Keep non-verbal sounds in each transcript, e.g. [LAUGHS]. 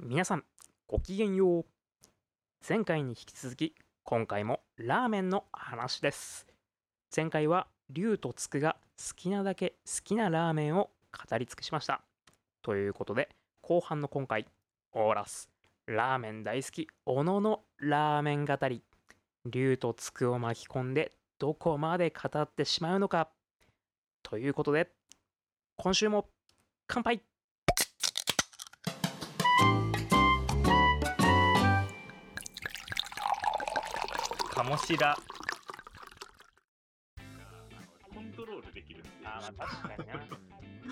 皆さんごきげんよう。前回に引き続き今回もラーメンの話です。前回は龍とつくが好きなだけ好きなラーメンを語り尽くしました。ということで後半の今回オーラスラーメン大好き小野のラーメン語り。龍とつくを巻き込んでどこまで語ってしまうのか。ということで今週も乾杯。鴨志田コントロールできるっていう。あーまあ確かに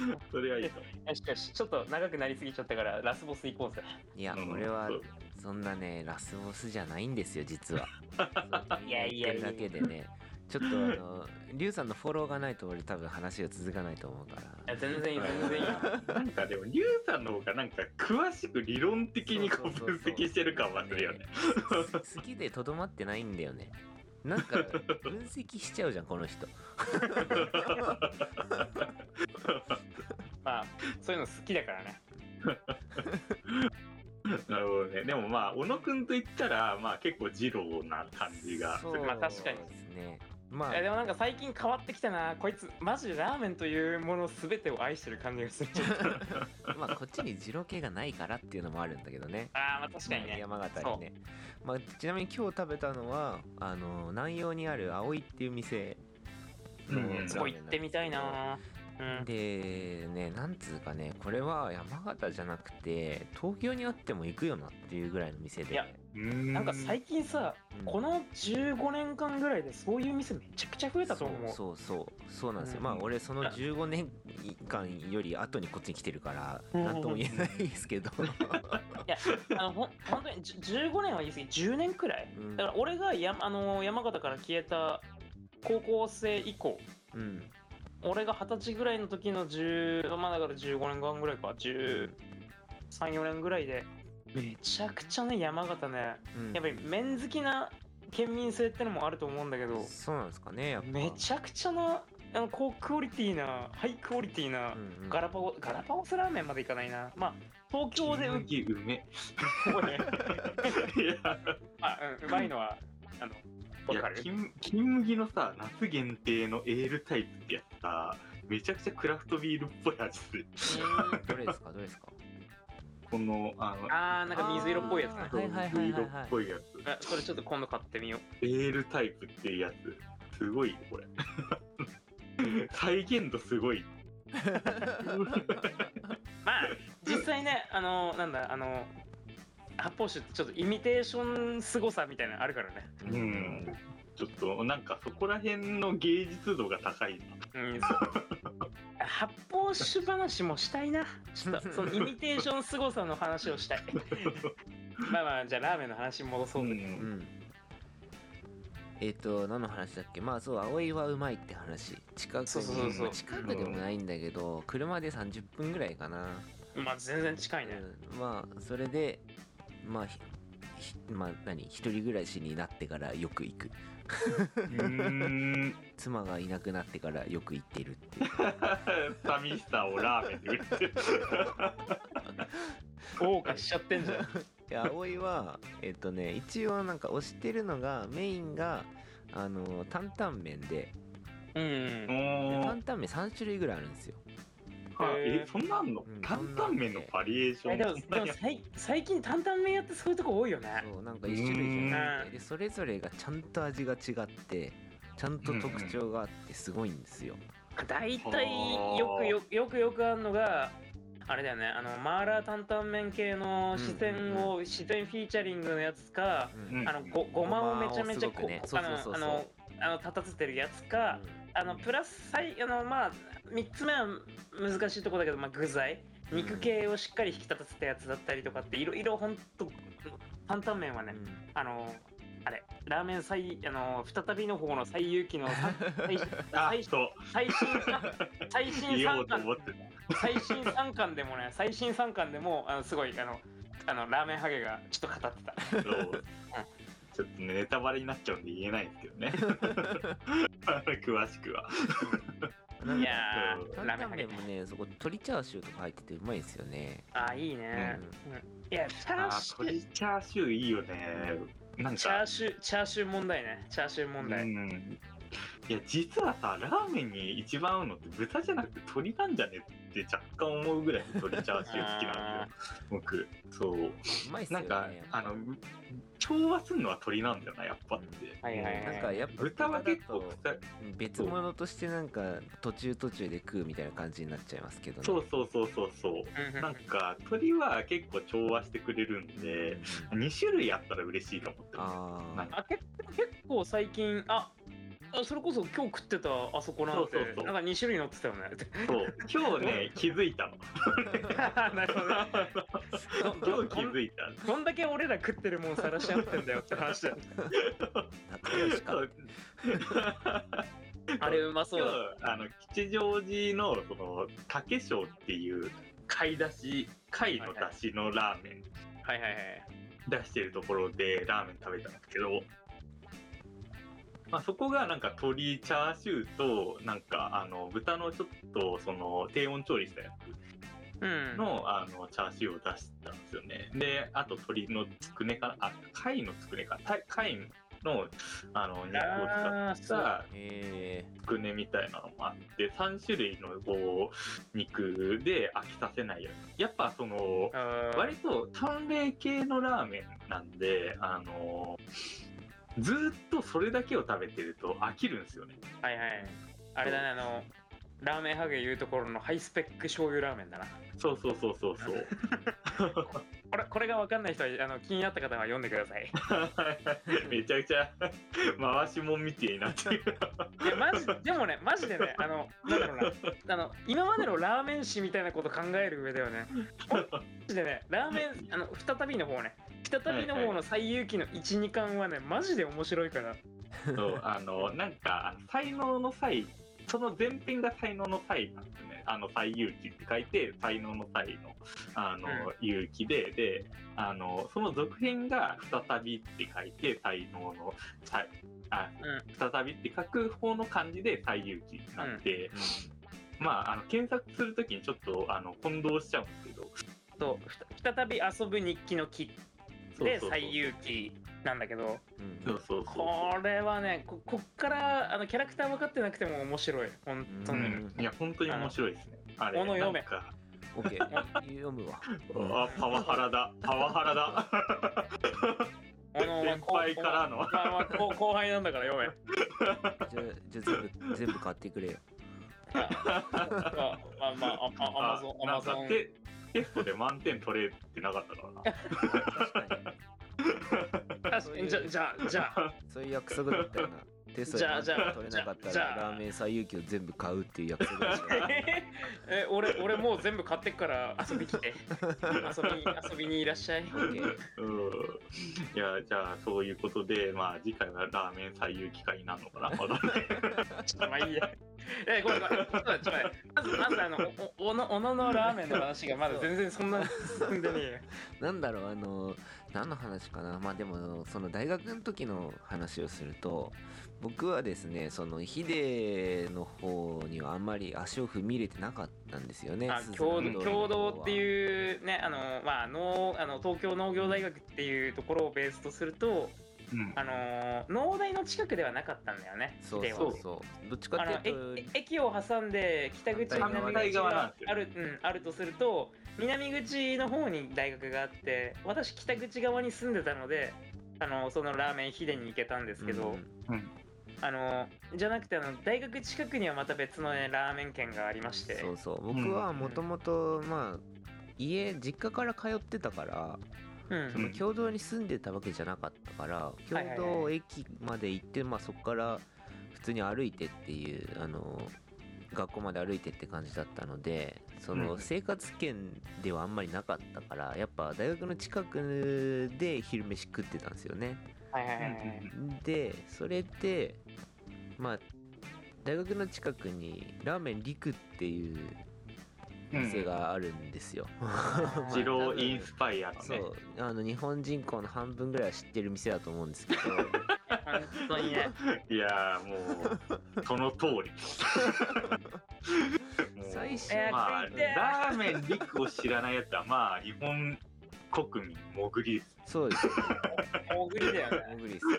な。[LAUGHS] それはいいと。思よしよしちょっと長くなりすぎちゃったからラスボス行こうぜ。いや、うん俺はそう。そんなねラスボスじゃないんですよ実は。[LAUGHS] いやいやいや。言ってるだけでねちょっとあのリュウさんのフォローがないと俺多分話が続かないと思うから。いや全然いい全然いいうなんかでもリュウさんの方がなんか詳しく理論的にこう分析してる感はするよね。好きでとどまってないんだよねなんか分析しちゃうじゃんこの人まあそういうの好きだからねなるほどねでもまあ小野くんと言ったらまあ結構二郎な感じがするそうまあ確かにですねまあ。でもなんか最近変わってきたな。こいつマジでラーメンというもの全てを愛してる感じがする。[LAUGHS] まあこっちに二郎系がないからっていうのもあるんだけどね。ああまあ確かにね。山形にね、まあ、ちなみに今日食べたのはあの南陽にある葵っていう店。そこ行ってみたいな。うん。でねなんつうかねこれは山形じゃなくて東京にあっても行くよなっていうぐらいの店で。いやなんか最近さうん。この15年間ぐらいでそういう店めちゃくちゃ増えたと思う。そうそうそうなんですよ、うん。まあ俺その15年間より後にこっちに来てるからうん。何とも言えないですけど。[LAUGHS] いやあのほん本当にじゅ15年は言い過ぎ10年くらい。うん。だから俺がやあの山形から消えた高校生以降うん。俺が二十歳ぐらいの時の10まあだから15年間ぐらいか134年ぐらいでめちゃくちゃね山形ねうん。やっぱり麺好きな県民性ってのもあると思うんだけどそうなんですかねやっぱ。めちゃくちゃなあの高クオリティなハイクオリティなうんうん。ガラパゴガラパゴスラーメンまでいかないな。まあ東京でう麦梅。こうね。[LAUGHS] いや。あ、うん、うまいのはあのいやわかる。金金麦のさ夏限定のエールタイプってやつさめちゃくちゃクラフトビールっぽい味する。どれですか？どれですか？このあのあーなんか水色っぽいやつねあーはいはいはいはいはい。水色っぽいやつ。あそれちょっと今度買ってみよう。エールタイプっていうやつ。すごいよこれ。[LAUGHS] 再現度すごい。[LAUGHS] まあ実際ねあのなんだあの発泡酒ってちょっとイミテーション凄さみたいなのあるからね。うん。ちょっとなんかそこら辺の芸術度が高いな。うんそう発泡酒話もしたいな。ちょっとそのイミテーション凄さの話をしたい。[LAUGHS] まあまあじゃあラーメンの話に戻そうぜ、うん。えっ、と何の話だっけ？まあそう葵はうまいって話。近くにそうそうそうそう。まあ近くでもないんだけど、車で30分ぐらいかな、まあ全然近いね、うん。まあそれでまあまあ何？一人暮らしになってからよく行く。うん妻がいなくなってからよく行ってるっていう。寂しさをラーメンで売ってる。謳歌しちゃってんじゃん。で葵はえっ、とね一応なんか推してるのがメインがあの担々麺で。うん。で担々麺3種類ぐらいあるんですよえそんなんのうん。担々麺のバリエーション。えでもでも最最近担々麺やってそういうとこ多いよね。そうなんか一種類じゃなでそれぞれがちゃんと味が違ってちゃんと特徴があってすごいんですよ、大体よくよよくよくあるのがあれだよね。あのマーラー担々麺系の自然を、自然フィーチャリングのやつか、うん。あのごごまをめちゃめちゃこあのあのあの立たせてるやつか、あのプラスさいあのまあ3つ目は難しいところだけど、まあ、具材。肉系をしっかり引き立たせたやつだったりとかっていろいろほんと担々麺はね、うん。あのあれラーメン最あの再びの方の最有機のさ [LAUGHS] 最最最新さ [LAUGHS] 最新言おうと3巻最新3巻でもね最新3巻でもあのすごいあのあのラーメンハゲがちょっと語ってた。ちょっとねネタバレになっちゃうんで言えないんですけどね。[LAUGHS] 詳しくはいやー担々麺もねそこ鶏チャーシューとか入っててうまいんですよね。あいいね、うん。いやチャあーシュー。鶏チャーシューいいよね。なんチャーか、シューチャーシュー問題ね。チャーシュー問題、うん。いや、実はさ、ラーメンに一番合うのって豚じゃなくて鶏なんじゃねって若干思うぐらい鶏チャーシュー好きなんですよ。僕。そう。うまいっすよねなんか、あの、調和するのは鶏なんだよな、やっぱって。はいはいはいなんかやっぱ豚は結構。別物としてなんか途中途中で食うみたいな感じになっちゃいますけどねそうそうそうそうそう。なんか、鶏は結構調和してくれるんで、2種類あったら嬉しいと思ってます。あなんかあ結結構最近ああそれこそ今日食ってたあそこなんてそうそうそう。なんか2種類乗ってたよね。そう。今日ね、[LAUGHS] 気づいたの。なるほど。ね [LAUGHS] 今日気づいた。の。どんだけ俺ら食ってるもん晒し合ってんだよって話だよ仲良しかそう。[LAUGHS] あれうまそう。今だ日あの吉祥寺のその竹賞っていう貝出し貝の出汁のラーメンはいはいはい出してるところでラーメン食べたんですけど、まあ、そこがなんか鶏チャーシューとなんかあの豚のちょっとその低温調理したやうん。つのあのチャーシューを出したんですよね。であと鶏のつくねかなあ貝のつくねか。た貝のあの肉を使ったへつくねみたいなのもあって3種類のこう肉で飽きさせないようにやっぱその割と淡麗系のラーメンなんであのずっとそれだけを食べてると飽きるんですよね。はいはい。あれだねあのラーメンハゲ言うところのハイスペック醤油ラーメンだな。そうそうそうそうそう。[LAUGHS] これこれが分かんない人はあの気になった方は読んでください。[LAUGHS] めちゃくちゃ回しもんみてえになってる。いやマジでもねマジでねあのなんだろうな。あの今までのラーメン史みたいなこと考える上ではねマジでねラーメンあの再びの方ね再びの方の最有機の12巻はねマジで面白いからそうあのなんか才能の才その前編が才能の才なんですね。あの才勇気って書いて才能の才のあの、うん。勇気でであのその続編が再びって書いて才能の才あ、う再びって書く方の漢字で才勇気なんで、えまああの検索するときにちょっとあの混同しちゃうんですけど。と再び遊ぶ日記の木で最有機なんだけど。これはねここっからあのキャラクター分かってなくても面白い。本当に、うん、いや本当に面白いですね。あれ読め。かオッケー読むわ。あパワハラだ。パワハラだ。先輩からの。後後輩なんだから読め。じゃあじゃあ全部全部買ってくれよ。あまあまあああアマゾンアなんかマゾンテテストで満点取れてなかったからな。確かにじゃじゃあじゃ。あそういう約束だったよな。テストでじゃあじゃあ。満点取れなかったじゃあらラーメン最有機を全部買うっていう約束でした。[LAUGHS] え俺俺もう全部買ってっから遊び来て。遊びに [LAUGHS] 遊びにいらっしゃい。オッケー。うん。いやじゃあそういうことでまあ次回はラーメン最有機会になるのかな。まだね。[LAUGHS] ちょっとまあいいや。え、ごめんごめん。ちょっと待ってちょっと待って。まず、まずあの、お、おの、おののラーメンの話がまだ全然そんな進んでねえよ。なんだろうあの何の話かな？まあでもその大学の時の話をすると僕はですねそのヒデの方にはあんまり足を踏み入れてなかったんですよね共同っていうね、あの、まあ、農、あの、東京農業大学っていうところをベースとすると。うんあの、農大の近くではなかったんだよね。そうそうそうどっちかっていうとえ駅を挟んで北口反南対口が側なんですよある,、うん、あるとすると南口の方に大学があって私北口側に住んでたのであのそのラーメンヒデに行けたんですけど、うんあのじゃなくてあの大学近くにはまた別の、ね、ラーメン店がありまして。そうそう。僕はもともとまあ家実家から通ってたからうん。その共同に住んでたわけじゃなかったから共同駅まで行ってまあそこから普通に歩いてっていうあの学校まで歩いてって感じだったのでそのうん。生活圏ではあんまりなかったからやっぱ大学の近くで昼飯食ってたんですよね。はいはいはいはい。でそれでまあ大学の近くにラーメン陸っていう店があるんですよ、ージローインスパイアのね。そう。あの日本人口の半分ぐらいは知ってる店だと思うんですけど。本当に。ねいやーもうその通り。[LAUGHS] 最初まあラーメンリクを知らないやつはまあ日本国民潜り。ですそうですよね。大食いだよね。モグリですよね。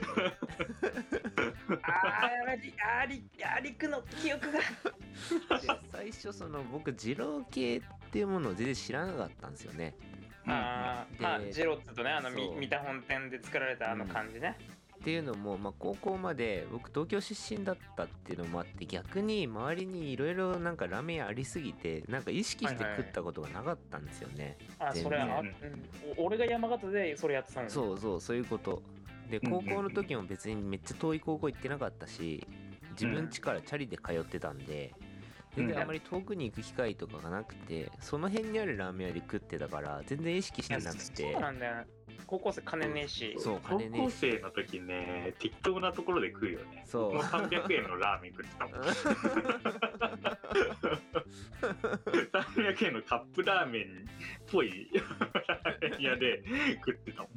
あーやばいあーりあーりくの記憶が。で最初その僕二郎系っていうものを全然知らなかったんですよね。であーまあジロッツとねあの三田本店で作られたあの感じね、っていうのも、まあ、高校まで僕東京出身だったっていうのもあって逆に周りにいろいろなんかラーメン屋ありすぎてなんか意識してはいはい食ったことがなかったんですよね、あそれあ、全うんお俺が山形でそれやってたのそうそうそういうこと。でうんうんうん。高校の時も別にめっちゃ遠い高校行ってなかったし自分家からチャリで通ってたんで全然あまり遠くに行く機会とかがなくてその辺にあるラーメン屋で食ってたから全然意識してなくそてうなんだよ高校生金ねえし。そう高金ね校生の時ね適当なところで食うよね。そう。もう300円のラーメン食ってたもん。300円のカップラーメンっぽい [LAUGHS] ラーメン屋で食ってたも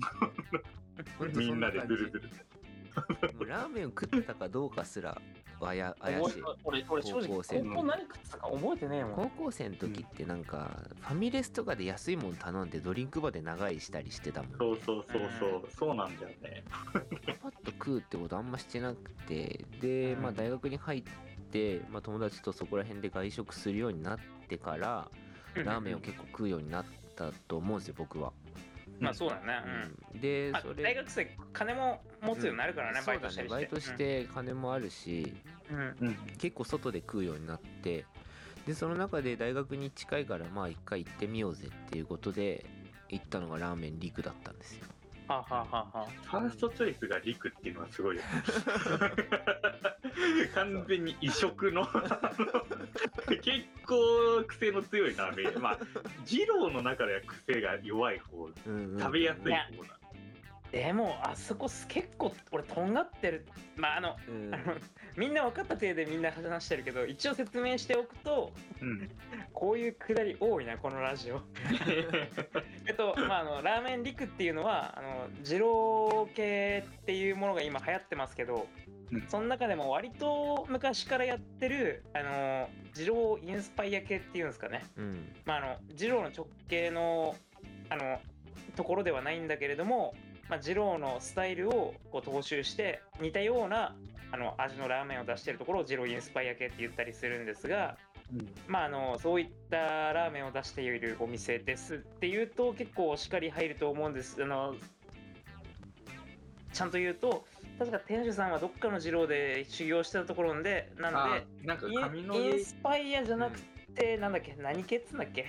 ほん [LAUGHS] みんなでそな感じズルズル [LAUGHS] もうラーメンを食ってたかどうかすらあや怪しい。俺俺正直高校生高校何食ってたか覚えてねえも高ん校生の時ってなんかファミレスとかで安いもん頼んでドリンクバーで長居したりしてたもん。そうそうそうそう。そうなんだよね。パッと食うってことあんましてなくてで、うん。まあ、大学に入って、まあ、友達とそこら辺で外食するようになってからラーメンを結構食うようになったと思うんですよ僕は。まあそうだね。うん。でうん、まあそれ。大学生金も持つようになるからね、うん。バイトして。ねバイトして金もあるし、うん、結構外で食うようになってでその中で大学に近いからまあ一回行ってみようぜっていうことで行ったのがラーメンリクだったんですよ。はあはあはファーストチョイスがリクっていうのはすごいよね。[LAUGHS] 完全に異色の。[LAUGHS] 結構癖の強いラーメン。まあ二郎の中では癖が弱い方。うんうん食べやすい方だ、でもあそこ結構俺とんがってる。まああのうん。あのみんな分かった体でみんな話してるけど一応説明しておくとうん。こういうくだり多いなこのラジオ。[LAUGHS] えっとまああのラーメンリクっていうのはあの二郎系っていうものが今流行ってますけど、うん。その中でも割と昔からやってるあの二郎インスパイア系っていうんですかね。うん。まあ、あの二郎の直系のあのところではないんだけれども、まあ、二郎のスタイルをこう踏襲して似たようなあの味のラーメンを出しているところを二郎インスパイア系って言ったりするんですが、まあ、あのそういったラーメンを出しているお店ですっていうと結構しっかり入ると思うんです。あのちゃんと言うと確か店主さんはどっかの二郎で修行してたところでなのあでなんかインイン毛スパイアじゃなくて、なんだっけ何系っつうんだっけ？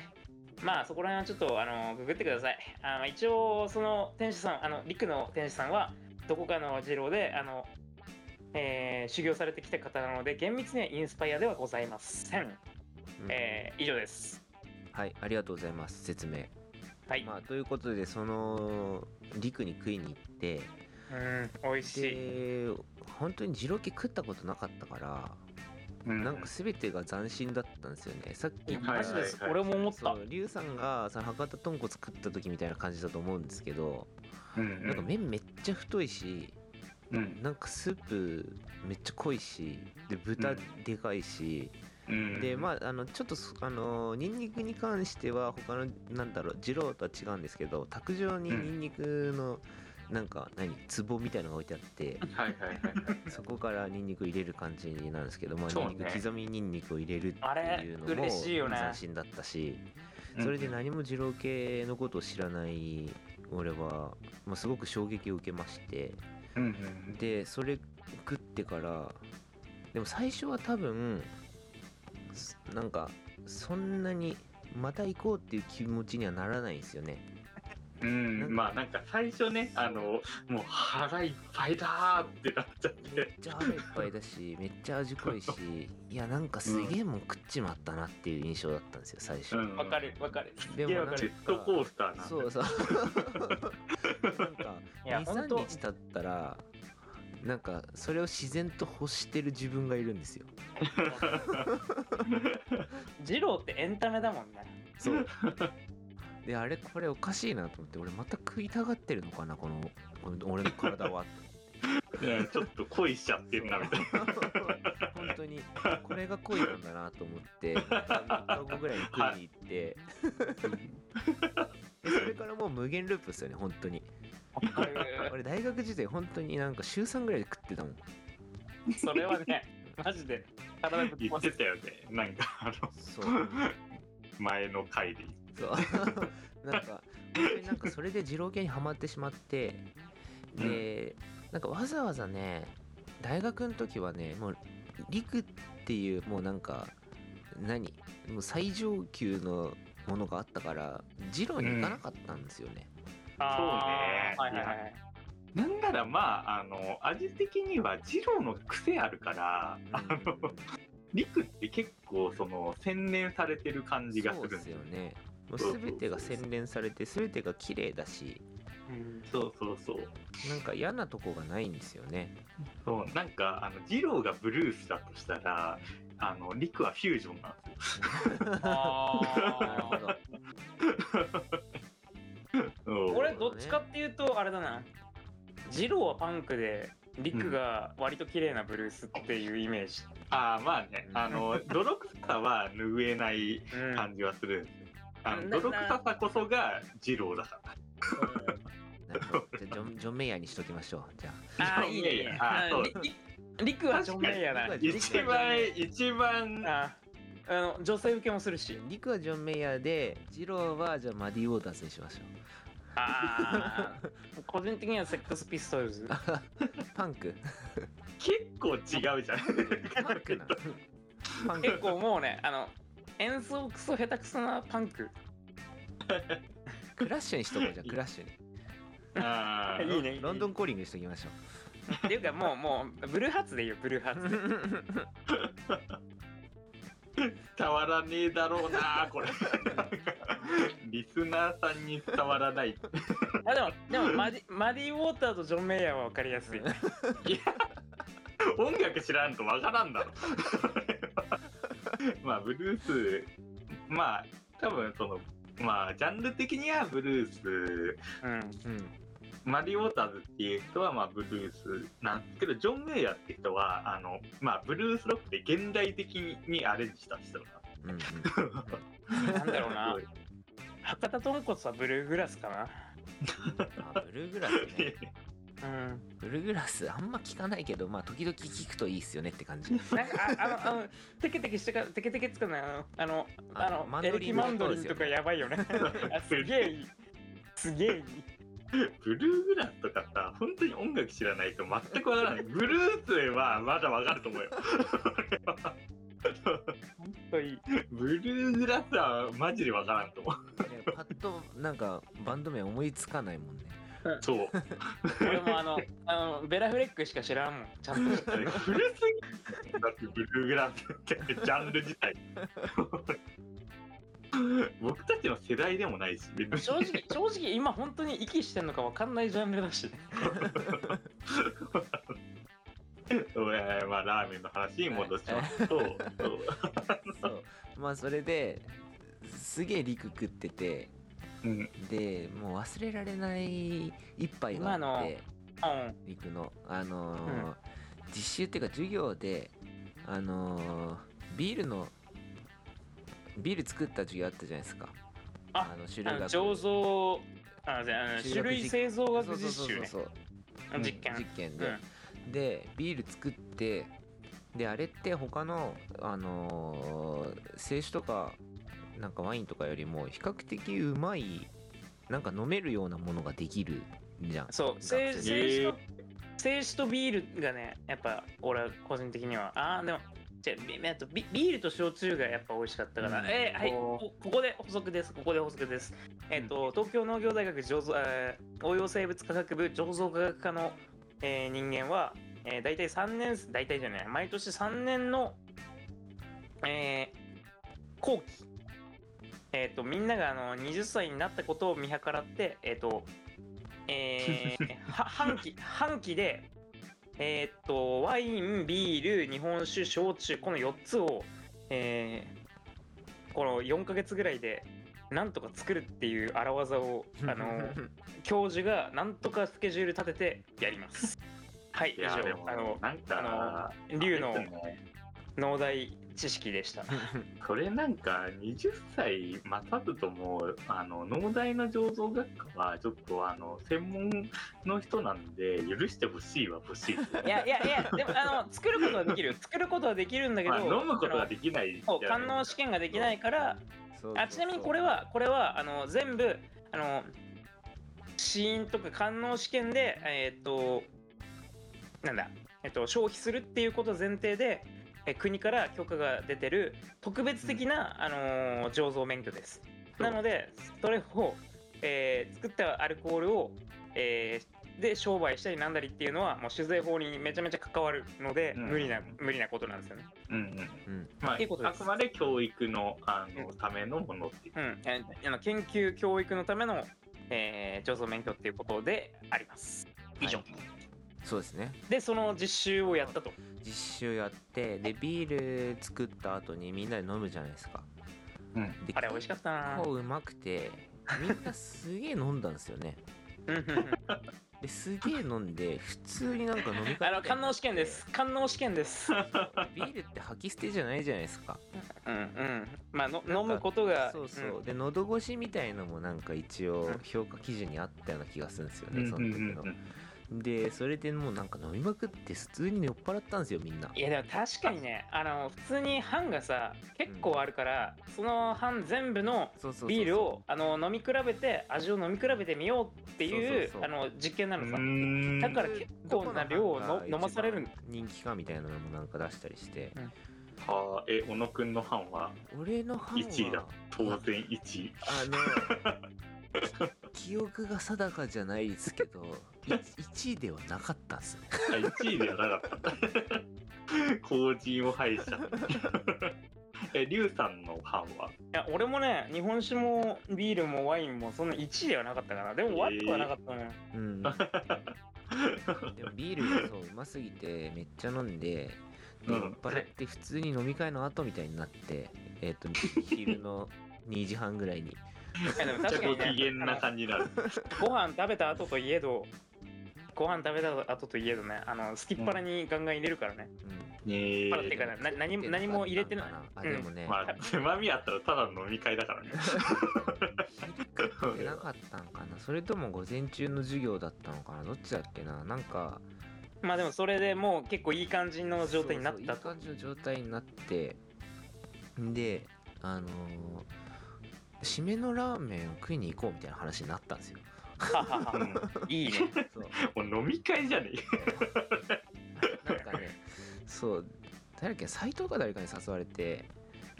まあそこら辺はちょっとあのググってください。あの一応その店主さんあのリクの店主さんはどこかの二郎であの、えー修行されてきた方なので厳密にはインスパイアではございません、うん。えー以上です。はいありがとうございます。説明。はい、まあ、ということでその陸に食いに行ってうん美味しい。で本当に二郎系食ったことなかったから、うんなんか全てが斬新だったんですよね。さっきはいマジです、はい俺も思ったそう。リュウさんがその博多豚骨食った時みたいな感じだと思うんですけど、うんなんか麺めっちゃ太いしうん。なんかスープめっちゃ濃いしで豚でかいし、うん。でまああのちょっとそあのニンニクに関しては他のなんだろう二郎とは違うんですけど卓上にニンニクのなんか何？壺みたいのが置いてあって、はいはいはいはい。そこからニンニク入れる感じなんですけど、まあ、そうね。ニンニク刻みニンニクを入れるってあれいうのも嬉しいよね。斬新だったし、それで何も二郎系のことを知らない俺は、まあ、すごく衝撃を受けましてうんうんでそれ食ってからでも最初は多分すなんかそんなにまた行こうっていう気持ちにはならないんですよね。うん、まあなんか最初ねあのもう腹いっぱいだーってなっちゃっめってちゃ腹いっぱいだし [LAUGHS] めっちゃ味濃いしいやなんかすげえもん食っちまったなっていう印象だったんですよ最初。うん。わかるわかる。でもなんジェットコースターなそうそう。なんかいや本当。23日経ったらなんかそれを自然と欲してる自分がいるんですよ。[LAUGHS] 二郎ってエンタメだもんね。そうであれこれおかしいなと思って俺また食いたがってるのかなこのこの俺の体は。[LAUGHS] いやちょっと恋しちゃってんなみたいな。本当に。これが恋なんだなと思って3日後ぐらいに食いに行って。[LAUGHS] でそれからもう無限ループですよね本当に。俺大学時代本当になんか週3ぐらいで食ってたもん。それはねマジで体ぶっ言ってたよねなんかあのそう。前の回でそう [LAUGHS] なんか本当になんかそれで二郎系にはまってしまってで、なんかわざわざね大学の時はねもう陸っていうもうなんか何もう最上級のものがあったから二郎に行かなかったんですよね、あーはいはいはい。なんならまああの味的には二郎の癖あるから、あの陸って結構その洗練されてる感じがするんですよ。すよねもう全てが洗練されて全てが綺麗だし。うんそうそうそう。なんか嫌なとこがないんですよね。そうなんかあの二郎がブルースだとしたらあの陸はフュージョンなんですよ。あなるほどう。ん俺どっちかっていうとあれだな。二郎はパンクでリクが割と綺麗なブルースっていうイメージ、ああまあね。あの [LAUGHS] 泥臭さは拭えないうん。感じはするんですよあのな泥臭さこそが二郎だから。なるほどじゃあジョンジョン・メイヤーにしときましょう。じゃあ。ーいいねいいね。あーそう。リクはジョン・メイヤーだ。一番一番。ああの女性受けもするし。あリクはジョン・メイヤーでジローはじゃあマディ・ウォーターズにしましょう。ああ個人的にはセックスピストルズ。[LAUGHS] パンク。結構違うじゃん。パンクな。[LAUGHS] パン結ク構もうねあの演奏クソ下手くそなパンク。[LAUGHS] クラッシュにしとこうじゃあクラッシュに。あー。いいね。ロンドンコーリングにしときましょっていうかもうもうブルーハーツでいいよブルーハーツ。[LAUGHS] で伝わらねえだろうなこれ。[LAUGHS] リスナーさんに伝わらない。あでもでもマディマディ・ウォーターとジョン・メイヤーは分かりやすい。いや音楽知らんとわからんだろ [LAUGHS] まあブルースまあ多分そのまあジャンル的にはブルース。うんうん。マリー・ウォーターズっていう人はまあブルースなんですけどジョン・メイヤーって人はあのまあブルースロックで現代的にアレンジした人な。んうんうん。[LAUGHS] なんだろうな。博多豚骨はブルーグラスかな。あブルーグラスね [LAUGHS] うん。ブルーグラスあんま聞かないけどまあ時々聞くといいっすよねって感じ。[LAUGHS] なんかああのあのテケテケしてかテケテケつかないあのあのあのマンドリンエレキマンドリンとかやばいよね。あすげえいい。すげえいい。ブルーグラスとかさ本当に音楽知らないと全くわからない。ブルースはまだわかると思うよ。ほんといい。ブルーグラスはマジでわからんと思う。ねパッとなんかバンド名思いつかないもんね [LAUGHS] そう。俺もあのあのベラフレックしか知らんもん。ちゃんと。知ってる古すぎだってブルーグラスってジャンル自体。[LAUGHS] 僕たちの世代でもないし。正直正直今本当に息してんのか分かんないジャンルだしえーまあラーメンの話に戻します。と、そう。そう。まあそれですげえ陸食っててうん。でもう忘れられない一杯があってうん陸の。あのー実習っていうか授業であのービールのビール作った授業あったじゃないですか。あの種類学あの醸造あじゃあ種類製造学実習ね。そうそうそうそう実験。実験で、でビール作ってであれって他のあのー清酒とかなんかワインとかよりも比較的うまいなんか飲めるようなものができるじゃんそう学生清清酒と清酒とビールがねやっぱ俺は個人的にはああでもじゃあとビビールと焼酎がやっぱ美味しかったから、うん。えーはいおこここで補足ですここで補足です。えっと東京農業大学醸造、えー応用生物科学部醸造科学科の、えー人間は、えー、大体3年大体じゃない毎年3年のえー後期えっ、とみんながあの20歳になったことを見計らってえっ、とえー [LAUGHS] は半期半期で、えーっとワインビール日本酒焼酎この4つを、えーこの4ヶ月ぐらいでなんとか作るっていう荒技をあの [LAUGHS] 教授がなんとかスケジュール立ててやります。はいあのなんかあれですね農大知識でした。[LAUGHS] それなんか20歳待たずともあの農大の醸造学科はちょっとあの専門の人なんで許してほしいは欲しいいやいやいやでもあの作ることはできる。作ることはできるんだけど、まあ、飲むことはできないそう官能試験ができないからあちなみにこれはこれはあの全部あの死因とか官能試験でえーっとなんだえっと消費するっていうこと前提でえ国から許可が出てる特別的な、あのー醸造免許です。なのでそれを、えー作ったアルコールを、えーで商売したりなんだりっていうのはもう酒税法にめちゃめちゃ関わるので、うん。無理な無理なことなんですよね。うんうん。うんまあことあくまで教育のあのためのものっていう。うん、えあの研究教育のための、えー醸造免許っていうことであります。以上。はいそうですね。でその実習をやったと。実習やってでビール作った後にみんなで飲むじゃないですか。うん。であれ美味しかったな。結構うまくてみんなすげえ飲んだんですよね。うん。うんうんですげえ飲んで普通になんか飲み会あの官能試験です。官能試験です。ビールって吐き捨てじゃないじゃないですか。うんうん。まあ飲むことがそうそう、ん。で喉越しみたいのもなんか一応うん評価基準にあったような気がするんですよね、うんうんその時の。うんでそれでもうなんか飲みまくって普通に酔っ払ったんですよみんな。いやでも確かにねあの普通に版がさ結構あるから、その版全部のビールをあの飲み比べて味を飲み比べてみようっていうあの実験なのさ。うん。だから結構な量をの飲まされるん人気かみたいなのもなんか出したりして、はあえ小野くんの班は？俺の班は1位だ。当然1位。あの [LAUGHS] 記憶が定かじゃないですけど1位ではなかったっすね。あ1位ではなかった。後陣を拝借 [LAUGHS] えリュウさんの班は？いや俺もね日本酒もビールもワインもそんな1位ではなかったかな。でも悪くはなかったね、うん。[LAUGHS] でもビールがそううますぎてめっちゃ飲んででうん。酔っ払って普通に飲み会の後みたいになってえっ、と昼の2時半ぐらいにめっちゃご確かにね機嫌な感じになる。ご飯食べた後といえどご飯食べた後といえどねあのすきっ腹にガンガン入れるからね、ねパラっていうかなな何も何も入れてない。あでもね、まあつまみあったらただの飲み会だからね。なかったんかな。それとも午前中の授業だったのかな。どっちだっけな。なんか。まあでもそれでもう結構いい感じの状態になったと。そうそういい感じの状態になって。であのー締めのラーメンを食いに行こうみたいな話になったんですよ。いいね。そう。もう飲み会じゃねなんかねそう誰だっけ斎藤か誰かに誘われて。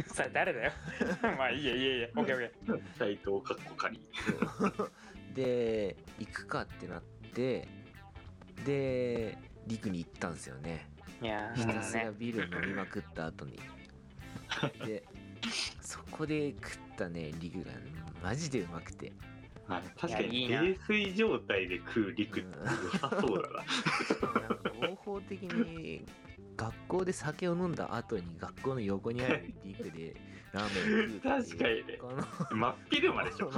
さ誰だよ。[LAUGHS] まあいいやいいやいいやオッケーオッケー。え斎藤かっこかりで行くかってなってで陸に行ったんですよね。いやひたすらビール飲みまくった後に。でそこで食ったねリグがマジでうまくて。あ確かに泥酔状態で食う陸ってそうだな。合法的に学校で酒を飲んだ後に学校の横にあるリクで [LAUGHS] ラーメンを食うっていう。確かにね。この真っ昼間でしょ。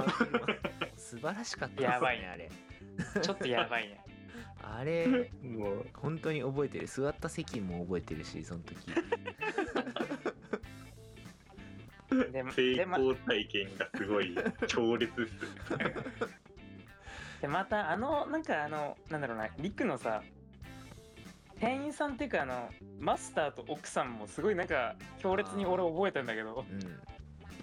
素晴らしかったですねやばいあれちょっとやばいね。あれ [LAUGHS] もう。本当に覚えてる。座った席も覚えてるしその時でも成功体験がすごい強烈っすねでまたあのなんかあのなんだろうなリクのさ店員さんっていうかあのマスターと奥さんもすごいなんか強烈に俺覚えたんだけど。うん。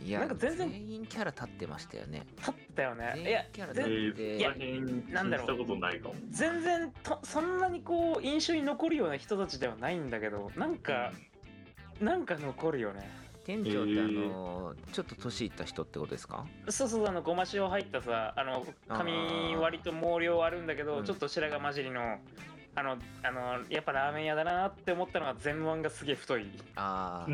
いやなんか全然全員キャラ立ってましたよね。立ったよね。全いや員キャラ立全って。えー、いなんだろう聞いたことないかも。全然とそんなにこう印象に残るような人たちではないんだけどなんか、なんか残るよね店長ってあのちょっと年いった人ってことですか？そうそうあのごま塩入ったさあの髪割と毛量あるんだけど、うん。ちょっと白髪混じりのあのあのやっぱラーメン屋だなって思ったのが前腕がすげえ太い、ああ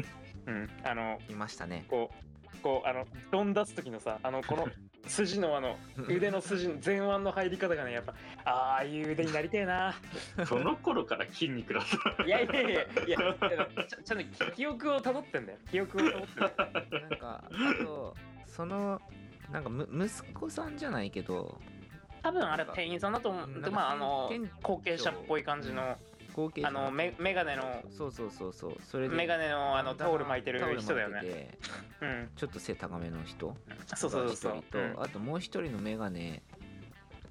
うん、あのいましたね。こうこうあのどん出す時のさあのこの筋のあの腕の筋の前腕の入り方がねやっぱああいう腕になりてえな。その頃から筋肉だった。いやいやいやいや [LAUGHS] ちゃちゃんと記憶をたどってんだよ。記憶をたどってんだよ。なんかあとそのなんかむ息子さんじゃないけど。多分あれ店員さんだと思う。まああの店後継者っぽい感じの後継者あのメメガネの。そうそうそうそう。それで。メガネのあのタオル巻いてる人だよね。うん。ちょっと背高めの人。そうそうそうそう。が一人と、うん。あともう一人のメガネ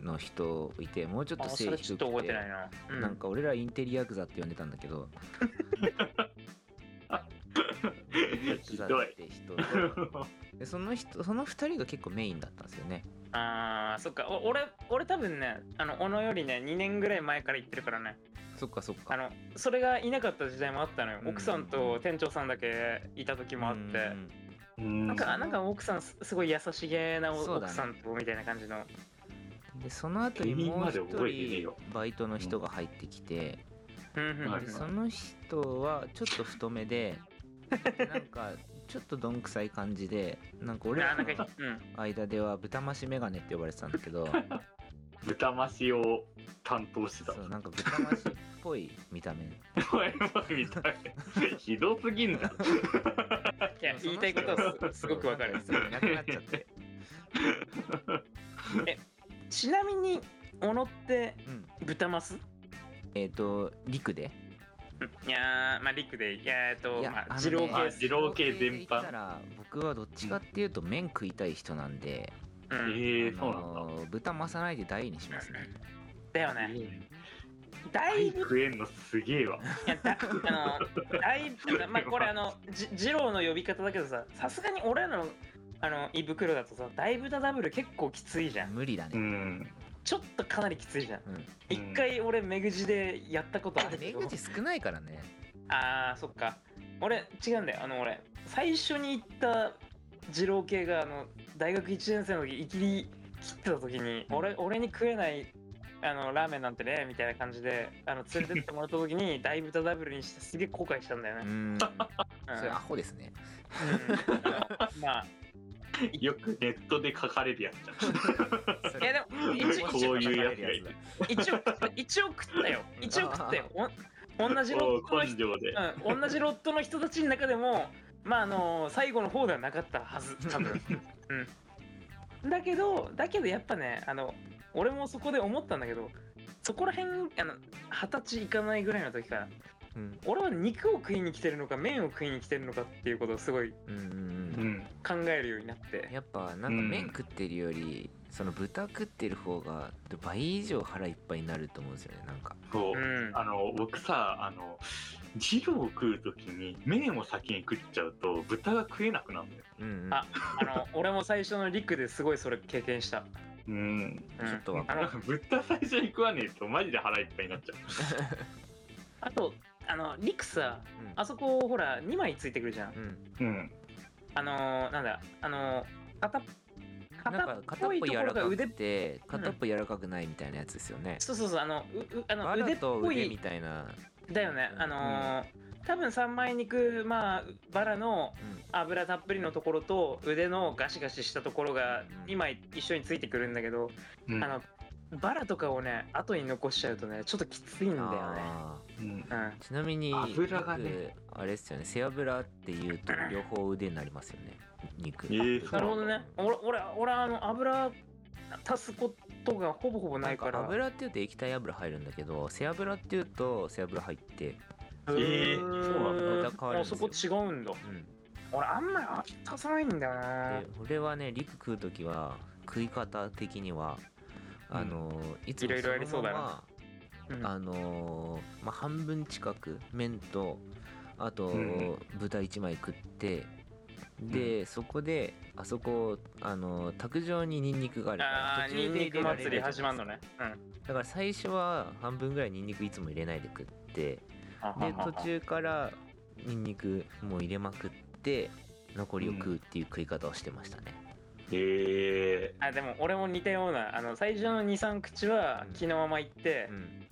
の人いてもうちょっあと背低くそれちょっと覚えてないな、うん。なんか俺らインテリヤクザって呼んでたんだけど。[LAUGHS] ヤクザひどいっ。て人と。でその人その二人が結構メインだったんですよねあーそっか。お俺俺多分ねあの小野よりね2年ぐらい前から行ってるからね。そっかそっか。あのそれがいなかった時代もあったのよ、うん。奥さんと店長さんだけいた時もあって、うん。ななんかなんか奥さんすすごい優しげな奥さんとみたいな感じの。でその後にもう一人よ。バイトの人が入ってきて、うん。その人はちょっと太めで [LAUGHS] でなんかちょっとどんくさい感じでなんか俺らのうん。間では豚増しメガネって呼ばれてたんだけど豚増しを担当してた。そうなんか豚増しっぽい見た目。お前もみたい。ひどすぎんだ。いや言いたいことはすすごくわかる。すぐいなくなっちゃって、ちなみに小野ってうん、豚マスえっ、と陸でいやーまあ陸でいやえっといやまああのね二郎系あ二郎系全言ったら僕はどっちかっていうと麺食いたい人なんで、うん。ええあそうなんだ。の豚増さないで大にしますね。だよね。だ大いぶ食えんのすげえわ。いやだあのだいぶまあこれあのじ二郎の呼び方だけどささすがに俺らのあの胃袋だとさ大豚ダブル結構きついじゃん。無理だね、うん。ちょっとかなりきついじゃん。うん。一回俺目ぐじでやったことあるけ出ど口少ないからね。あーそっか。俺違うんだよ。あの俺最初に行った二郎系があの大学1年生の時いきり切ってた時に俺俺に食えないあのラーメンなんてねみたいな感じであの連れてってもらった時に [LAUGHS] 大豚ダブルにしてすげえ後悔したんだよね、うん。うん。それアホですね。うん。まあ [LAUGHS] よくネットで書かれるやつじゃん。そいやでも一応こういうやつがいる。一応一応食ったよ一応食ったよお同じロおットの人。うん、同じロットの人たちの中でもまああの最後の方ではなかったはず多分、[LAUGHS] うん、だけどだけどやっぱねあの俺もそこで思ったんだけどそこら辺あの二十歳いかないぐらいの時からうん俺は肉を食いに来てるのか麺を食いに来てるのかっていうことをすごいうんうんううんん。考えるようになってやっぱなんか麺食ってるより、その豚食ってる方が倍以上腹いっぱいになると思うんですよねなんかそうう。んあの僕さあの二郎を食うときに麺を先に食っちゃうと豚が食えなくなるのよ。うんうんああの俺も最初の陸ですごいそれ経験した、うん。うんちょっとわかあの豚最初に食わねえとマジで腹いっぱいになっちゃう。[LAUGHS] あとあの陸さうん。あそこほら2枚ついてくるじゃん。うん。うん。あのー、なんだあのー、片なんか片っぽぽいとこ柔らかくろが腕て片っぽ柔らかくないみたいなやつですよね、そうそうそうあのううあの腕っぽと腕みいたいな、だよね。うん。あのー多分三枚肉まあバラの油たっぷりのところと腕のガシガシしたところがうん。2枚一緒についてくるんだけど、うん。あのバラとかをね後に残しちゃうとねちょっときついんだよね。あうんうん。ーちなみに油がね。よくあれですよね。背脂っていうと両方腕になりますよね。肉。えーなるほどね。俺俺俺あの油足すことがほぼほぼないから。油っていうと液体油入るんだけど背脂っていうと背脂入って。えーそうなんだ。また変わるんあですそよこ違うんだ。うん。俺あんまり足さないんだよな。で俺はね肉食う時は食い方的にはあのーいつもいろいろありそうだな。のまうん。まあのーまあ、半分近く麺とあとうん豚1枚食ってで、そこであそこあのー卓上にニンニクがあるからあーニンニク祭り始まるのね。だから最初は半分ぐらいニンニクいつも入れないで食ってで途中からニンニクもう入れまくって残りを食うっていう食い方をしてましたね、えあでも俺も似たようなあの最初の23口はうん。気のままいってう、ん。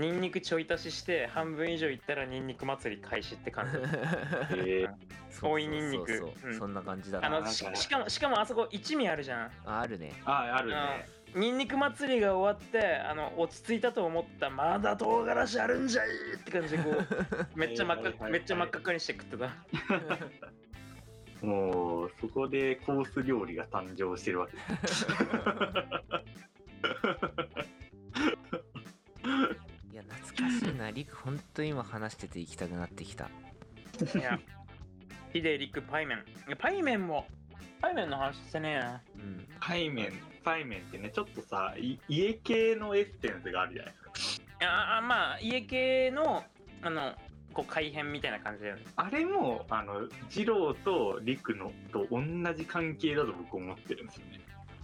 ニンニクちょい足しして半分以上いったらニンニク祭り開始って感じ。[LAUGHS] えそう追いニンニクそうそう。そううん。そんな感じだな。あのししかもしかもあそこ一味あるじゃん。ああるね。ああるね。ニンニク祭りが終わってあの落ち着いたと思ったまだ唐辛子あるんじゃいって感じでこうめっちゃ真っはいはいはい赤めっちゃ真っ赤にして食ってた [LAUGHS] もうそこでコース料理が誕生してるわけ。いや懐かしいな。リク本当に今話してて行きたくなってきた。いやヒデリクパイメン。いやパイメンもパイメンの話してねえな。うん。パイメンパイメンってねちょっとさい家系のエッセンスがあるじゃないですか。ああまあ家系のあのこう改変みたいな感じだよね。あれもあの二郎と陸のと同じ関係だと僕思ってるんですよね。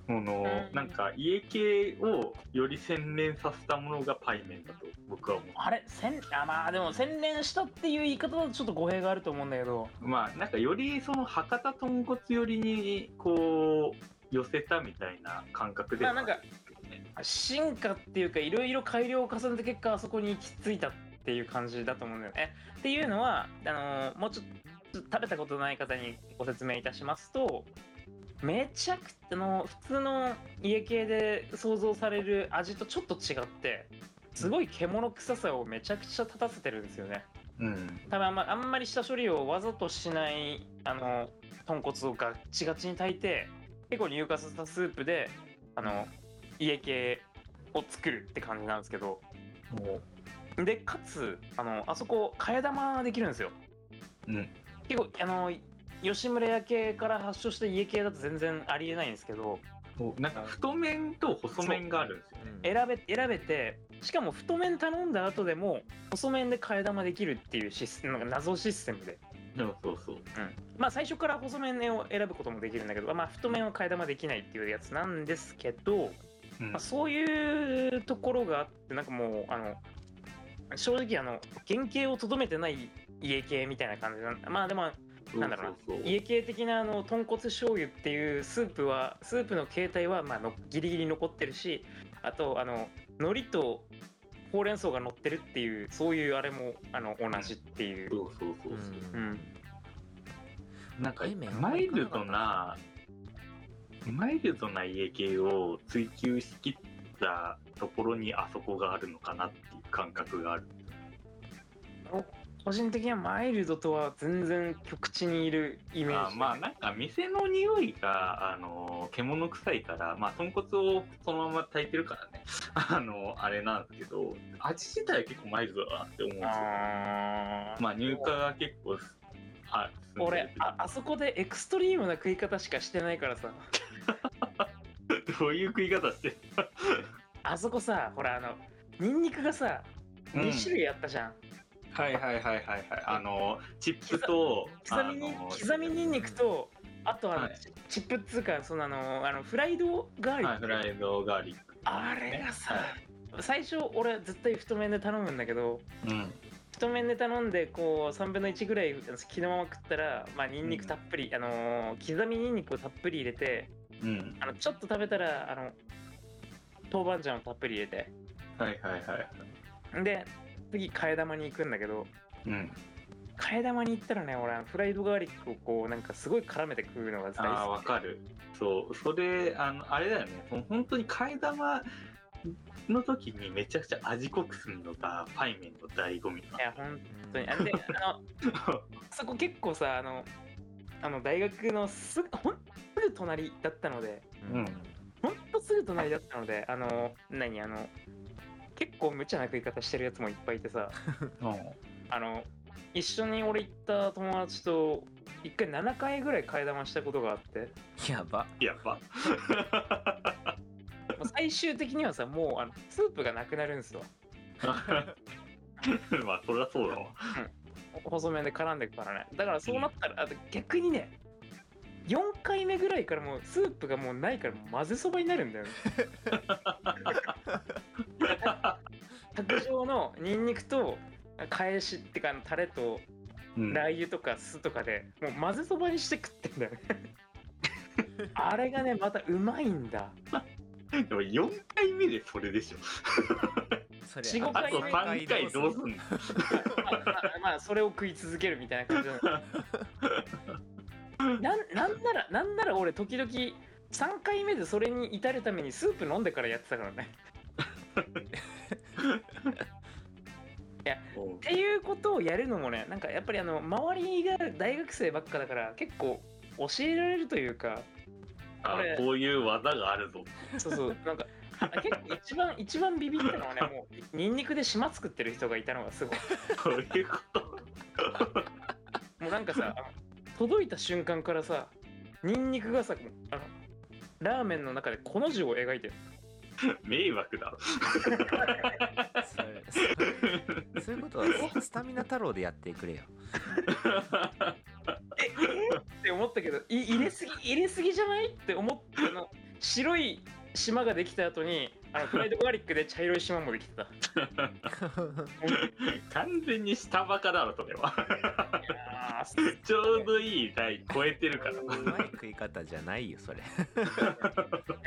このうん。なんか家系をより洗練させたものがパイメンだと僕は思う。あれ？洗あまあでも洗練したっていう言い方だとちょっと語弊があると思うんだけど。まあなんかよりその博多豚骨寄りにこう寄せたみたいな感覚ではまあなんか進化っていうかいろいろ改良を重ねた結果あそこに行き着いたっていう感じだと思うんだよね。っていうのはあのーもうちょっと食べたことない方にご説明いたしますとめちゃくあの普通の家系で想像される味とちょっと違ってすごい獣臭さをめちゃくちゃ立たせてるんですよね。うん多分あんまあんまり下処理をわざとしないあの豚骨をガッチガチに炊いて結構乳化させたスープであの家系を作るって感じなんですけどもでかつあのあそこ替え玉できるんですよ。ううん。結構あの吉村家系から発祥した家系だと全然ありえないんですけどなんか太麺と細麺があるんですよ。ね選べ選べてしかも太麺頼んだ後でも細麺で替え玉できるっていうシステムなんか謎システムで。そうそうそう。うん、まあ最初から細麺を選ぶこともできるんだけど、まあ、太麺を替え玉できないっていうやつなんですけど、うん。まあ、そういうところがあってなんかもうあの正直あの原型をとどめてない家系みたいな感じなんまあでもなんだろう。なそうそうそう家系的なあの豚骨醤油っていうスープはスープの形態はまあのギリギリ残ってるしあとあの海苔とほうれん草が乗ってるっていうそういうあれもあの同じっていう、そうそうそうそう。うん。なんかマイルドなマイルドな家系を追求しきったところにあそこがあるのかなっていう感覚がある。個人的にはマイルドとは全然極地にいるイメージあまあなんか店の匂いがあの獣臭いからまあ豚骨をそのまま炊いてるからね。[LAUGHS] あのあれなんですけど味自体は結構マイルドだなって思うんですよ。まあ入荷が結構あ俺る。ああそこでエクストリームな食い方しかしてないからさ。[LAUGHS] どういう食い方してるあそこさほらあのニンニクがさうん。2種類あったじゃん、はいはいはいはいはい。あのチップと刻みに刻みニンニクとあとあの、はい。チチップっつうかそのあのあのフライドガーリック、はいフライドガーリック。あれがさ、はい。最初俺絶対太麺で頼むんだけどうん。太麺で頼んでこう3分の1ぐらい気のまま食ったらまあニンニクたっぷり、あのー刻みニンニクをたっぷり入れてうん。あのちょっと食べたらあの豆板醤をたっぷり入れて。はいはいはい。で次替え玉に行くんだけどうん。替え玉に行ったらね俺フライドガーリックをこうなんかすごい絡めて食うのが大ああ好わかる。そう。それあのあれだよね。本当に替え玉の時にめちゃくちゃ味濃くするのがパイメンの醍醐味きいや本当に。あで [LAUGHS] あのそこ結構さあのあの大学のすぐほんすぐ隣だったので。うんほんとすぐ隣だったのであの何あの結構無茶な食い方してるやつもいっぱいいてさ。[LAUGHS] あの一緒に俺行った友達と一回7回ぐらい替え玉したことがあって。やば。やば。[LAUGHS] 最終的にはさもうあのスープがなくなるんですよ。[LAUGHS] まあそりゃそうだわ。細麺で絡んでくからね。だからそうなったらあと逆にね4回目ぐらいからもうスープがもうないからもう混ぜそばになるんだよね。卓上のニンニクと返しってかあのタレとうん。ラー油とか酢とかでもう混ぜそばにして食ってんだよね。あれがねまたうまいんだ。でも4回目でそれでしょ。それ4 5あと3回どうすんの？まあ、まあそれを食い続けるみたいな感じなのなんなんならなんなら俺時々3回目でそれに至るためにスープ飲んでからやってたからね。[LAUGHS] おう。っていうことをやるのもねなんかやっぱりあの周りが大学生ばっかだから結構教えられるというかあこういう技があるぞ。そうそう。なんかあ結構一番 [LAUGHS] 一番ビビったのはねもうニンニクで島作ってる人がいたのがすごい。[LAUGHS] どういうこと。もうなんかさ届いた瞬間からさニンニクがさあのラーメンの中でこの字を描いてる。迷惑だろ。それ [LAUGHS] そういうことはスタミナ太郎でやってくれよ。[LAUGHS] ええって思ったけどい入れすぎ入れすぎじゃない？って思ってあの。白い島ができた後にあのフライドガーリックで茶色い島もできてた。完全に下バカだろそれは。ちょうどいい台超えてるからうまい食い方じゃないよそれ。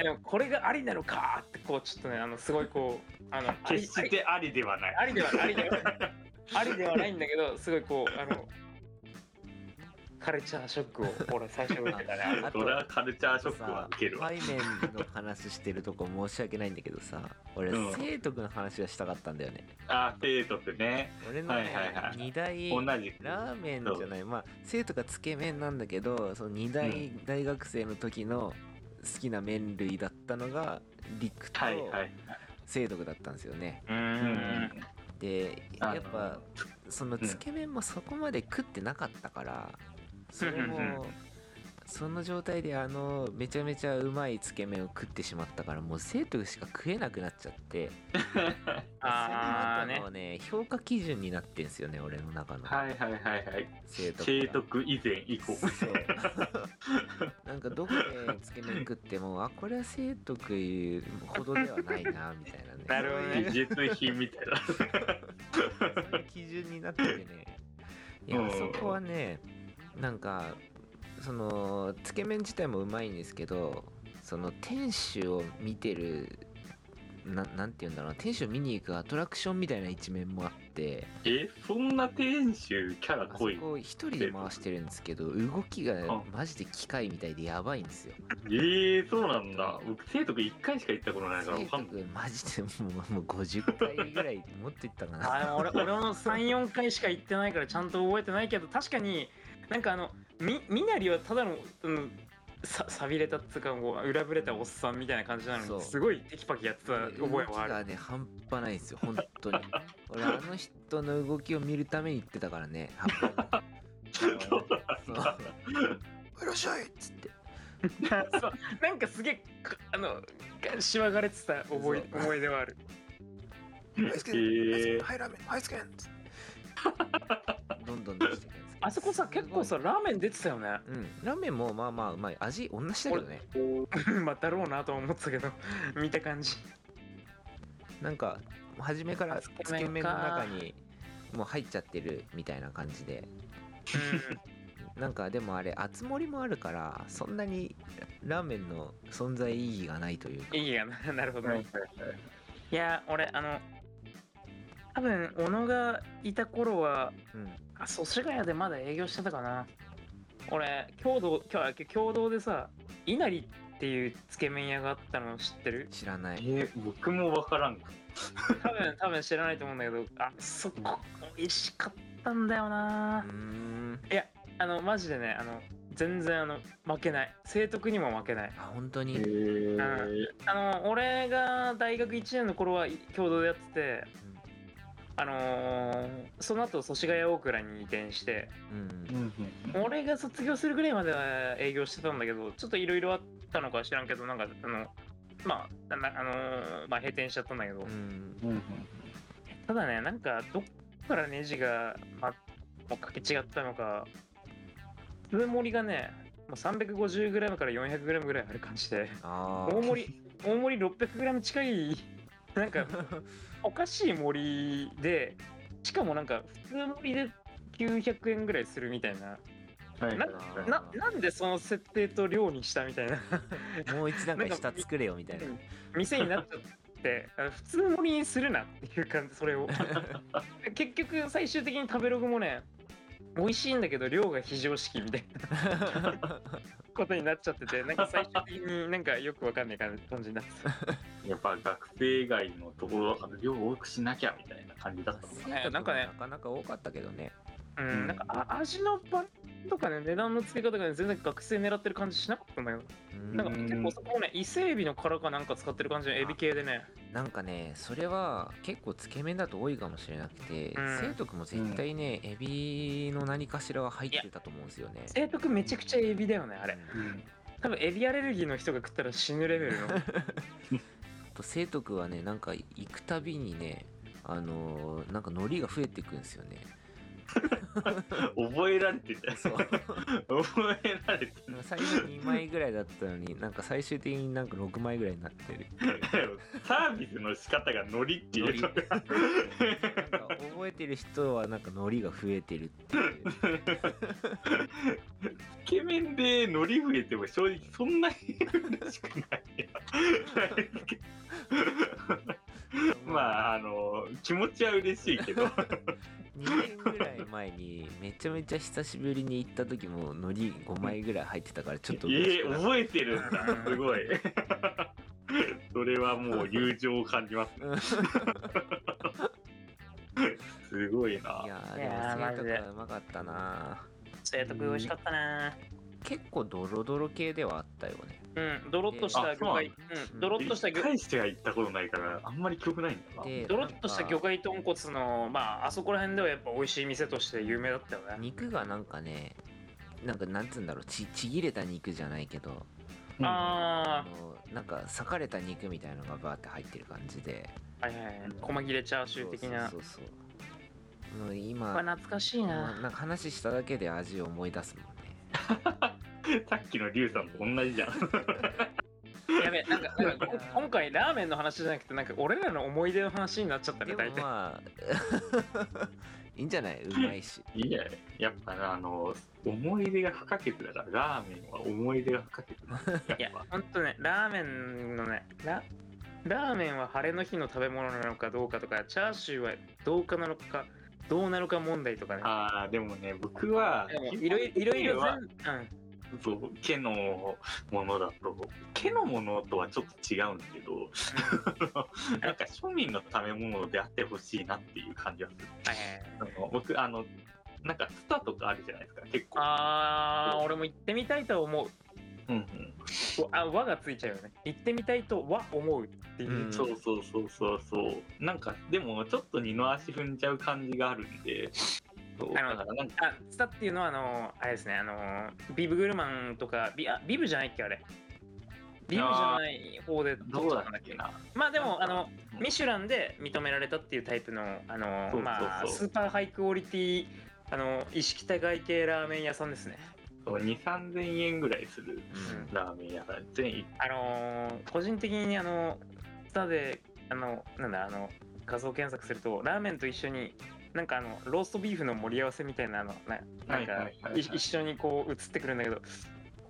でもこれがありなのかってこうちょっとねあのすごいこうあの決してありではない。ありではありではない。ありではないんだけどすごいこうあのカルチャーショックを俺最初受けたね。あ [LAUGHS] とそれはカルチャーショックは受けるわ。背面の話してるとこ申し訳ないんだけどさ俺、うん。生徳の話がしたかったんだよね。あ生徒ってね。俺の、はいはいはい。二大同じ。くラーメンじゃないまあ生徒がつけ麺なんだけどその二大大学生の時の好きな麺類だったのが陸と生徳だったんですよね、うーうんん。であやっぱそのつけ麺もそこまで食ってなかったから、それもその状態であのめちゃめちゃうまいつけ麺を食ってしまったからもう生徒しか食えなくなっちゃって。[LAUGHS] あーね。ね評価基準になってんすよね俺の中の。はいはいはいはい。生徒聖徳以前以降。そう。[LAUGHS] なんかどこでつけ麺食ってもあこれは生徳ほどではないなみたいなね。なるほどね。技術品みたいな。[LAUGHS] そういう基準になっててね。いやうん。そこはねなんかそのつけ麺自体もうまいんですけどその店主を見てるななんて言うんだろうな店主を見に行くアトラクションみたいな一面もあってえそんな店主キャラあそ濃いこ一人で回してるんですけど動きがあ。マジで機械みたいでやばいんですよ。えー、そうなんだ。僕聖徳1回しか行ったことないから生わかんない。徒マジでもうもう50回ぐらいもっと言ったかな。あ俺俺も34回しか行ってないからちゃんと覚えてないけど確かになんかあのみみなりはただの、うん、ささびれたっつうかもう裏ぶれたおっさんみたいな感じなのにすごいテキパキやってた覚動えはある。きがね半端ないんですよ本当に。[LAUGHS] 俺あの人の動きを見るために行ってたからねそうそう。いらっしゃいっつって。そうなんかすげえかあのがしわがれてた覚えそう。思い出はある。えー、はいラーメンはいつけんっつって。どんどん出してくるあそこさ結構さラーメン出てたよね。うん。ラーメンもまあまあうまい味同じだけどね。[LAUGHS] まあだろうなとは思ってたけど [LAUGHS] 見た感じ。なんか初めからつけ麺の中にもう入っちゃってるみたいな感じで。[LAUGHS] なんかでもあれ厚盛りもあるからそんなにラーメンの存在意義がないというか。うんいい。やななるほど、はいはい。いや俺あの多分小野がいた頃はうんあ祖師ヶ谷でまだ営業してたかな。俺共同今日共同でさ稲荷っていうつけ麺屋があったの知ってる？知らない。えー、僕もわからん。多分多分知らないと思うんだけどあそこ美味しかったんだようなーん。いやあのマジでねあの全然あの負けない。聖徳にも負けない。あ本当に、えー、あの俺が大学1年の頃は共同でやっててあのーその後祖師ヶ谷大倉に移転してうんうん俺が卒業するぐらいまでは営業してたんだけどちょっといろいろあったのか知らんけどなんかあのまあなあのーまあ閉店しちゃったんだけど、うんうんただねなんかどっからネジが、ま、もうかけ違ったのか通盛りがねもう 350g から 400g ぐらいある感じで。大盛り大盛り 600g 近いなんか [LAUGHS] おかしい盛りでしかもなんか普通盛りで900円ぐらいするみたいな。はいなななんでその設定と量にしたみたいな。もう一段階 [LAUGHS] 下作れよみたいな。店になっちゃっって普通盛りにするなっていう感じそれを。[LAUGHS] 結局最終的に食べログもね美味しいんだけど量が非常識みたいな。[LAUGHS] ことになっちゃっててなんか最終的になんかよくわかんない感じ感じになって。た [LAUGHS] やっぱ学生以外のところあの量多くしなきゃみたいな感じだったもんな。ねなんかねなかなか多かったけどねうん、うん。なんかあ味の番とかね値段の付け方がね全然学生狙ってる感じしなかったんだようん。なんか結構そこもね伊勢海老の殻かなんか使ってる感じのエビ系でね。なんかねそれは結構つけ麺だと多いかもしれなくて、うん。生徳も絶対ね、エビの何かしらは入ってたと思うんですよね。生徳めちゃくちゃエビだよねあれ。うん。多分エビアレルギーの人が食ったら死ぬレベルの。[LAUGHS] と生徳はねなんか行くたびにねあのーなんか海苔が増えていくんですよね [LAUGHS] 覚えられてたよ。そう。覚えられて最初2枚ぐらいだったのになんか最終的になんか6枚ぐらいになってる。サービスの仕方がノリっていう。んか覚えてる人はなんか海苔が増えてるっていう。つけ麺で海苔増えても正直そんなに嬉しくない [LAUGHS] [LAUGHS] [LAUGHS] まああの気持ちは嬉しいけど。2年ぐらい前にめちゃめちゃ久しぶりに行った時も海苔5枚ぐらい入ってたからちょっと嬉しくなった。え覚えてるんだすごい。[LAUGHS] それはもう友情を感じますね。すごいな。いやでも生徒がうまかったな生徳美味しかったな結構ドロドロ系ではあったよねうんドロッとした魚介。うんドロッとした魚一回しか行ったことないからあんまり記憶ないんだ。なでドロッとした魚介豚骨のまああそこら辺ではやっぱ美味しい店として有名だったよね。肉がなんかねなんかなんつうんだろうちちぎれた肉じゃないけどうん。ああのなんか裂かれた肉みたいなのがバーって入ってる感じで。あはいはいはい。細切れチャーシュー的な。そうそうそうそう。もう今これ懐かしいな。なんか話しただけで味を思い出すもんね [LAUGHS] [LAUGHS] さっきのリュウさんと同じじゃん。やべえなんかなんかこ今回ラーメンの話じゃなくてなんか俺らの思い出の話になっちゃったねで大体もまあ [LAUGHS] いいんじゃない？うまいし。いいややっぱあの思い出が不可欠だからラーメンは思い出が不可欠だ。いやほんとねラーメンのねララーメンは晴れの日の食べ物なのかどうかとかチャーシューはどうかなのかどうなのか問題とかね。ああでもね僕はいろいろ全うんそう毛のものだと。毛のものとはちょっと違うんだけど。[LAUGHS] なんか庶民の食べ物であってほしいなっていう感じはする。あの僕あのなんかスタとかあるじゃないですか結構。あー俺も行ってみたいとは思う。うんうん。あ和がついちゃうよね。行ってみたいとは思うっていう、うん。そうそうそうそうそう。なんかでもちょっと二の足踏んじゃう感じがあるんであのあスタっていうのはあのあれですねあのビブグルマンとかビあビブじゃないっけあれ。ビブじゃない方でどうだったっけ。な。まあでもあのうん。ミシュランで認められたっていうタイプのあのまあスーパーハイクオリティあの意識高い系ラーメン屋さんですね。そう2 3 0 0 0円ぐらいするうんラーメン屋さん。全員。あのー個人的にあのスタであのなんだあの画像検索するとラーメンと一緒になんかあのローストビーフの盛り合わせみたいなのななんか一緒にこう映ってくるんだけど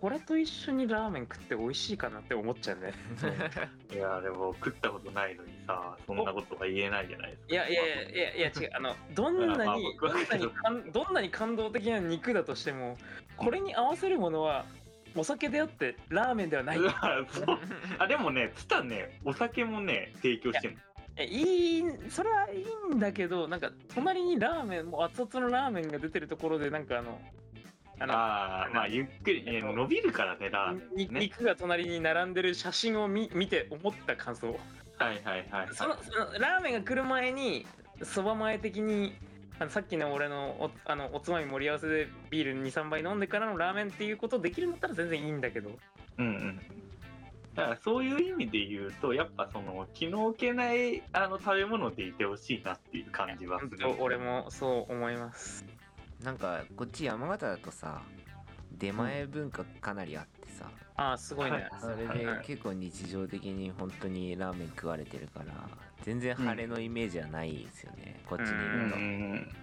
これと一緒にラーメン食って美味しいかなって思っちゃうんね。[LAUGHS] いやでも食ったことないのにさそんなことが言えないじゃないですか。いやいやいやいや違う。あのどんなまあにどんなに [LAUGHS] 感どんなに感動的な肉だとしてもこれに合わせるものはお酒であってラーメンではない。[LAUGHS] あでもねツタねお酒もね提供してるえいいそれはいいんだけどなんか隣にラーメンもう熱々のラーメンが出てるところでなんかあのあのああまあゆっくり、ね、伸びるからねラーメにンね。肉が隣に並んでる写真を見見て思った感想。はいはいはいそのそのラーメンが来る前にそば前的にあのさっきの俺のおあのおつまみ盛り合わせでビール23杯飲んでからのラーメンっていうことできるんだったら全然いいんだけど。うんうんだからそういう意味で言うとやっぱその気の置けないあの食べ物でいてほしいなっていう感じはする俺もそう思います。なんかこっち山形だとさ出前文化かなりあってさ、ああすごいね、それで結構日常的に本当にラーメン食われてるから全然晴れのイメージはないですよね、こっちにいうんると、うんうん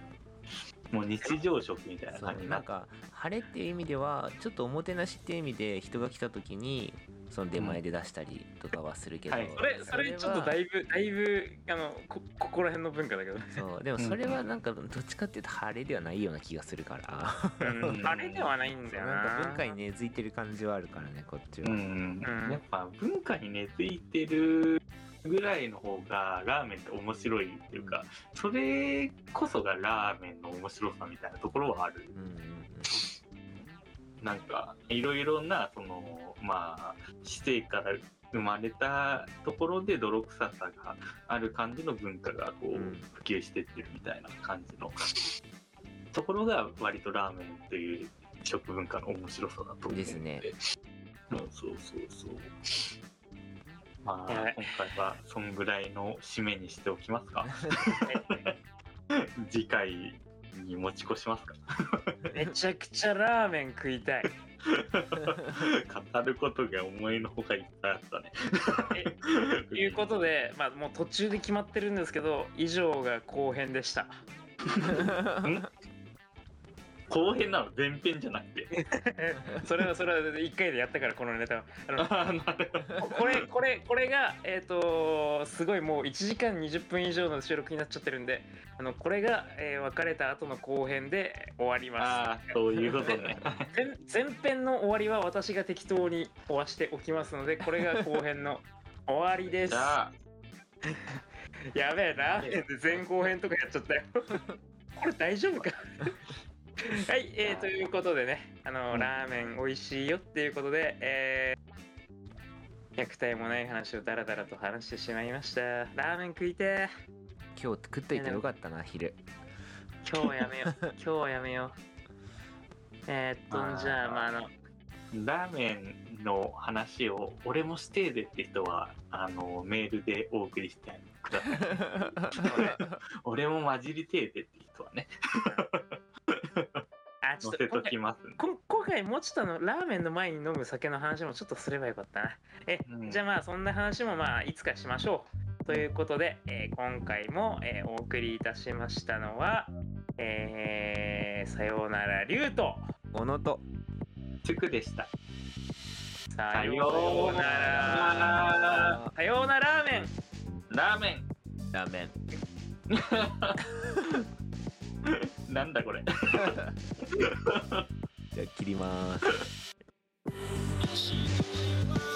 もう日常食みたいなそ感じなんか晴れっていう意味ではちょっとおもてなしっていう意味で人が来た時にその出前で出したりとかはするけど、はい。それそれちょっとだいいぶだいぶあのこここら辺の文化だけど。ねそう。でもそれはなんかどっちかっていうと晴れではないような気がするから。うん。[LAUGHS] あれではないんだよな。なんか文化に根付いてる感じはあるからねこっちは、うん、うん。やっぱ文化に根付いてるぐらいの方がラーメンって面白いっていうかそれこそがラーメンの面白さみたいなところはある。うんうんなんかいろいろなそのまあ姿勢から生まれたところで泥臭さがある感じの文化がこううん。普及してってるみたいな感じの。ところが割とラーメンという食文化の面白さだと思うので。すね。そうそうそうそう。まあやべ今回はそんぐらいの締めにしておきますか。[LAUGHS] [LAUGHS] 次回に持ち越しますか？めちゃくちゃラーメン食いたい。語ることが思いのほかいっぱいあったね。ということで、まあ、もう途中で決まってるんですけど以上が後編でした [LAUGHS] 後編なの？前編じゃなくて。[LAUGHS] それはそれは1回でやったからこのネタは。あの [LAUGHS] これこれこれがえっ、とすごいもう1時間20分以上の収録になっちゃってるんであのこれが、えー別れた後の後編で終わります。ああ、そういうことね。[LAUGHS] 前前編の終わりは私が適当に終わしておきますのでこれが後編の終わりです。やべえラーメンで前後編とかやっちゃったよ。これ大丈夫か？はい、えー、ということでねあの、うん。ラーメン美味しいよっていうことでえー、100体もない話をダラダラと話してしまいました。ラーメン食いて今日食っといてよかったな昼。ー今日はやめよう。[LAUGHS] 今日はやめよう。えー、っとじゃあまああのラーメンの話を俺もしてえでって人は、あの、メールでお送りしてください。[LAUGHS] 俺も混じりてえでって人はね、[LAUGHS] あちょっと今回今回もうちょっとあのラーメンの前に飲む酒の話もちょっとすればよかったな。え、うん。じゃあまあそんな話もまあいつかしましょう。ということで、えー今回も、えーお送りいたしましたのは、えーさようならリュウと。小野と。つくでした。さようなら。さようならラーメン。ラーメン。ラーメン [LAUGHS] [LAUGHS] なんだこれ。[LAUGHS] じゃあ切ります「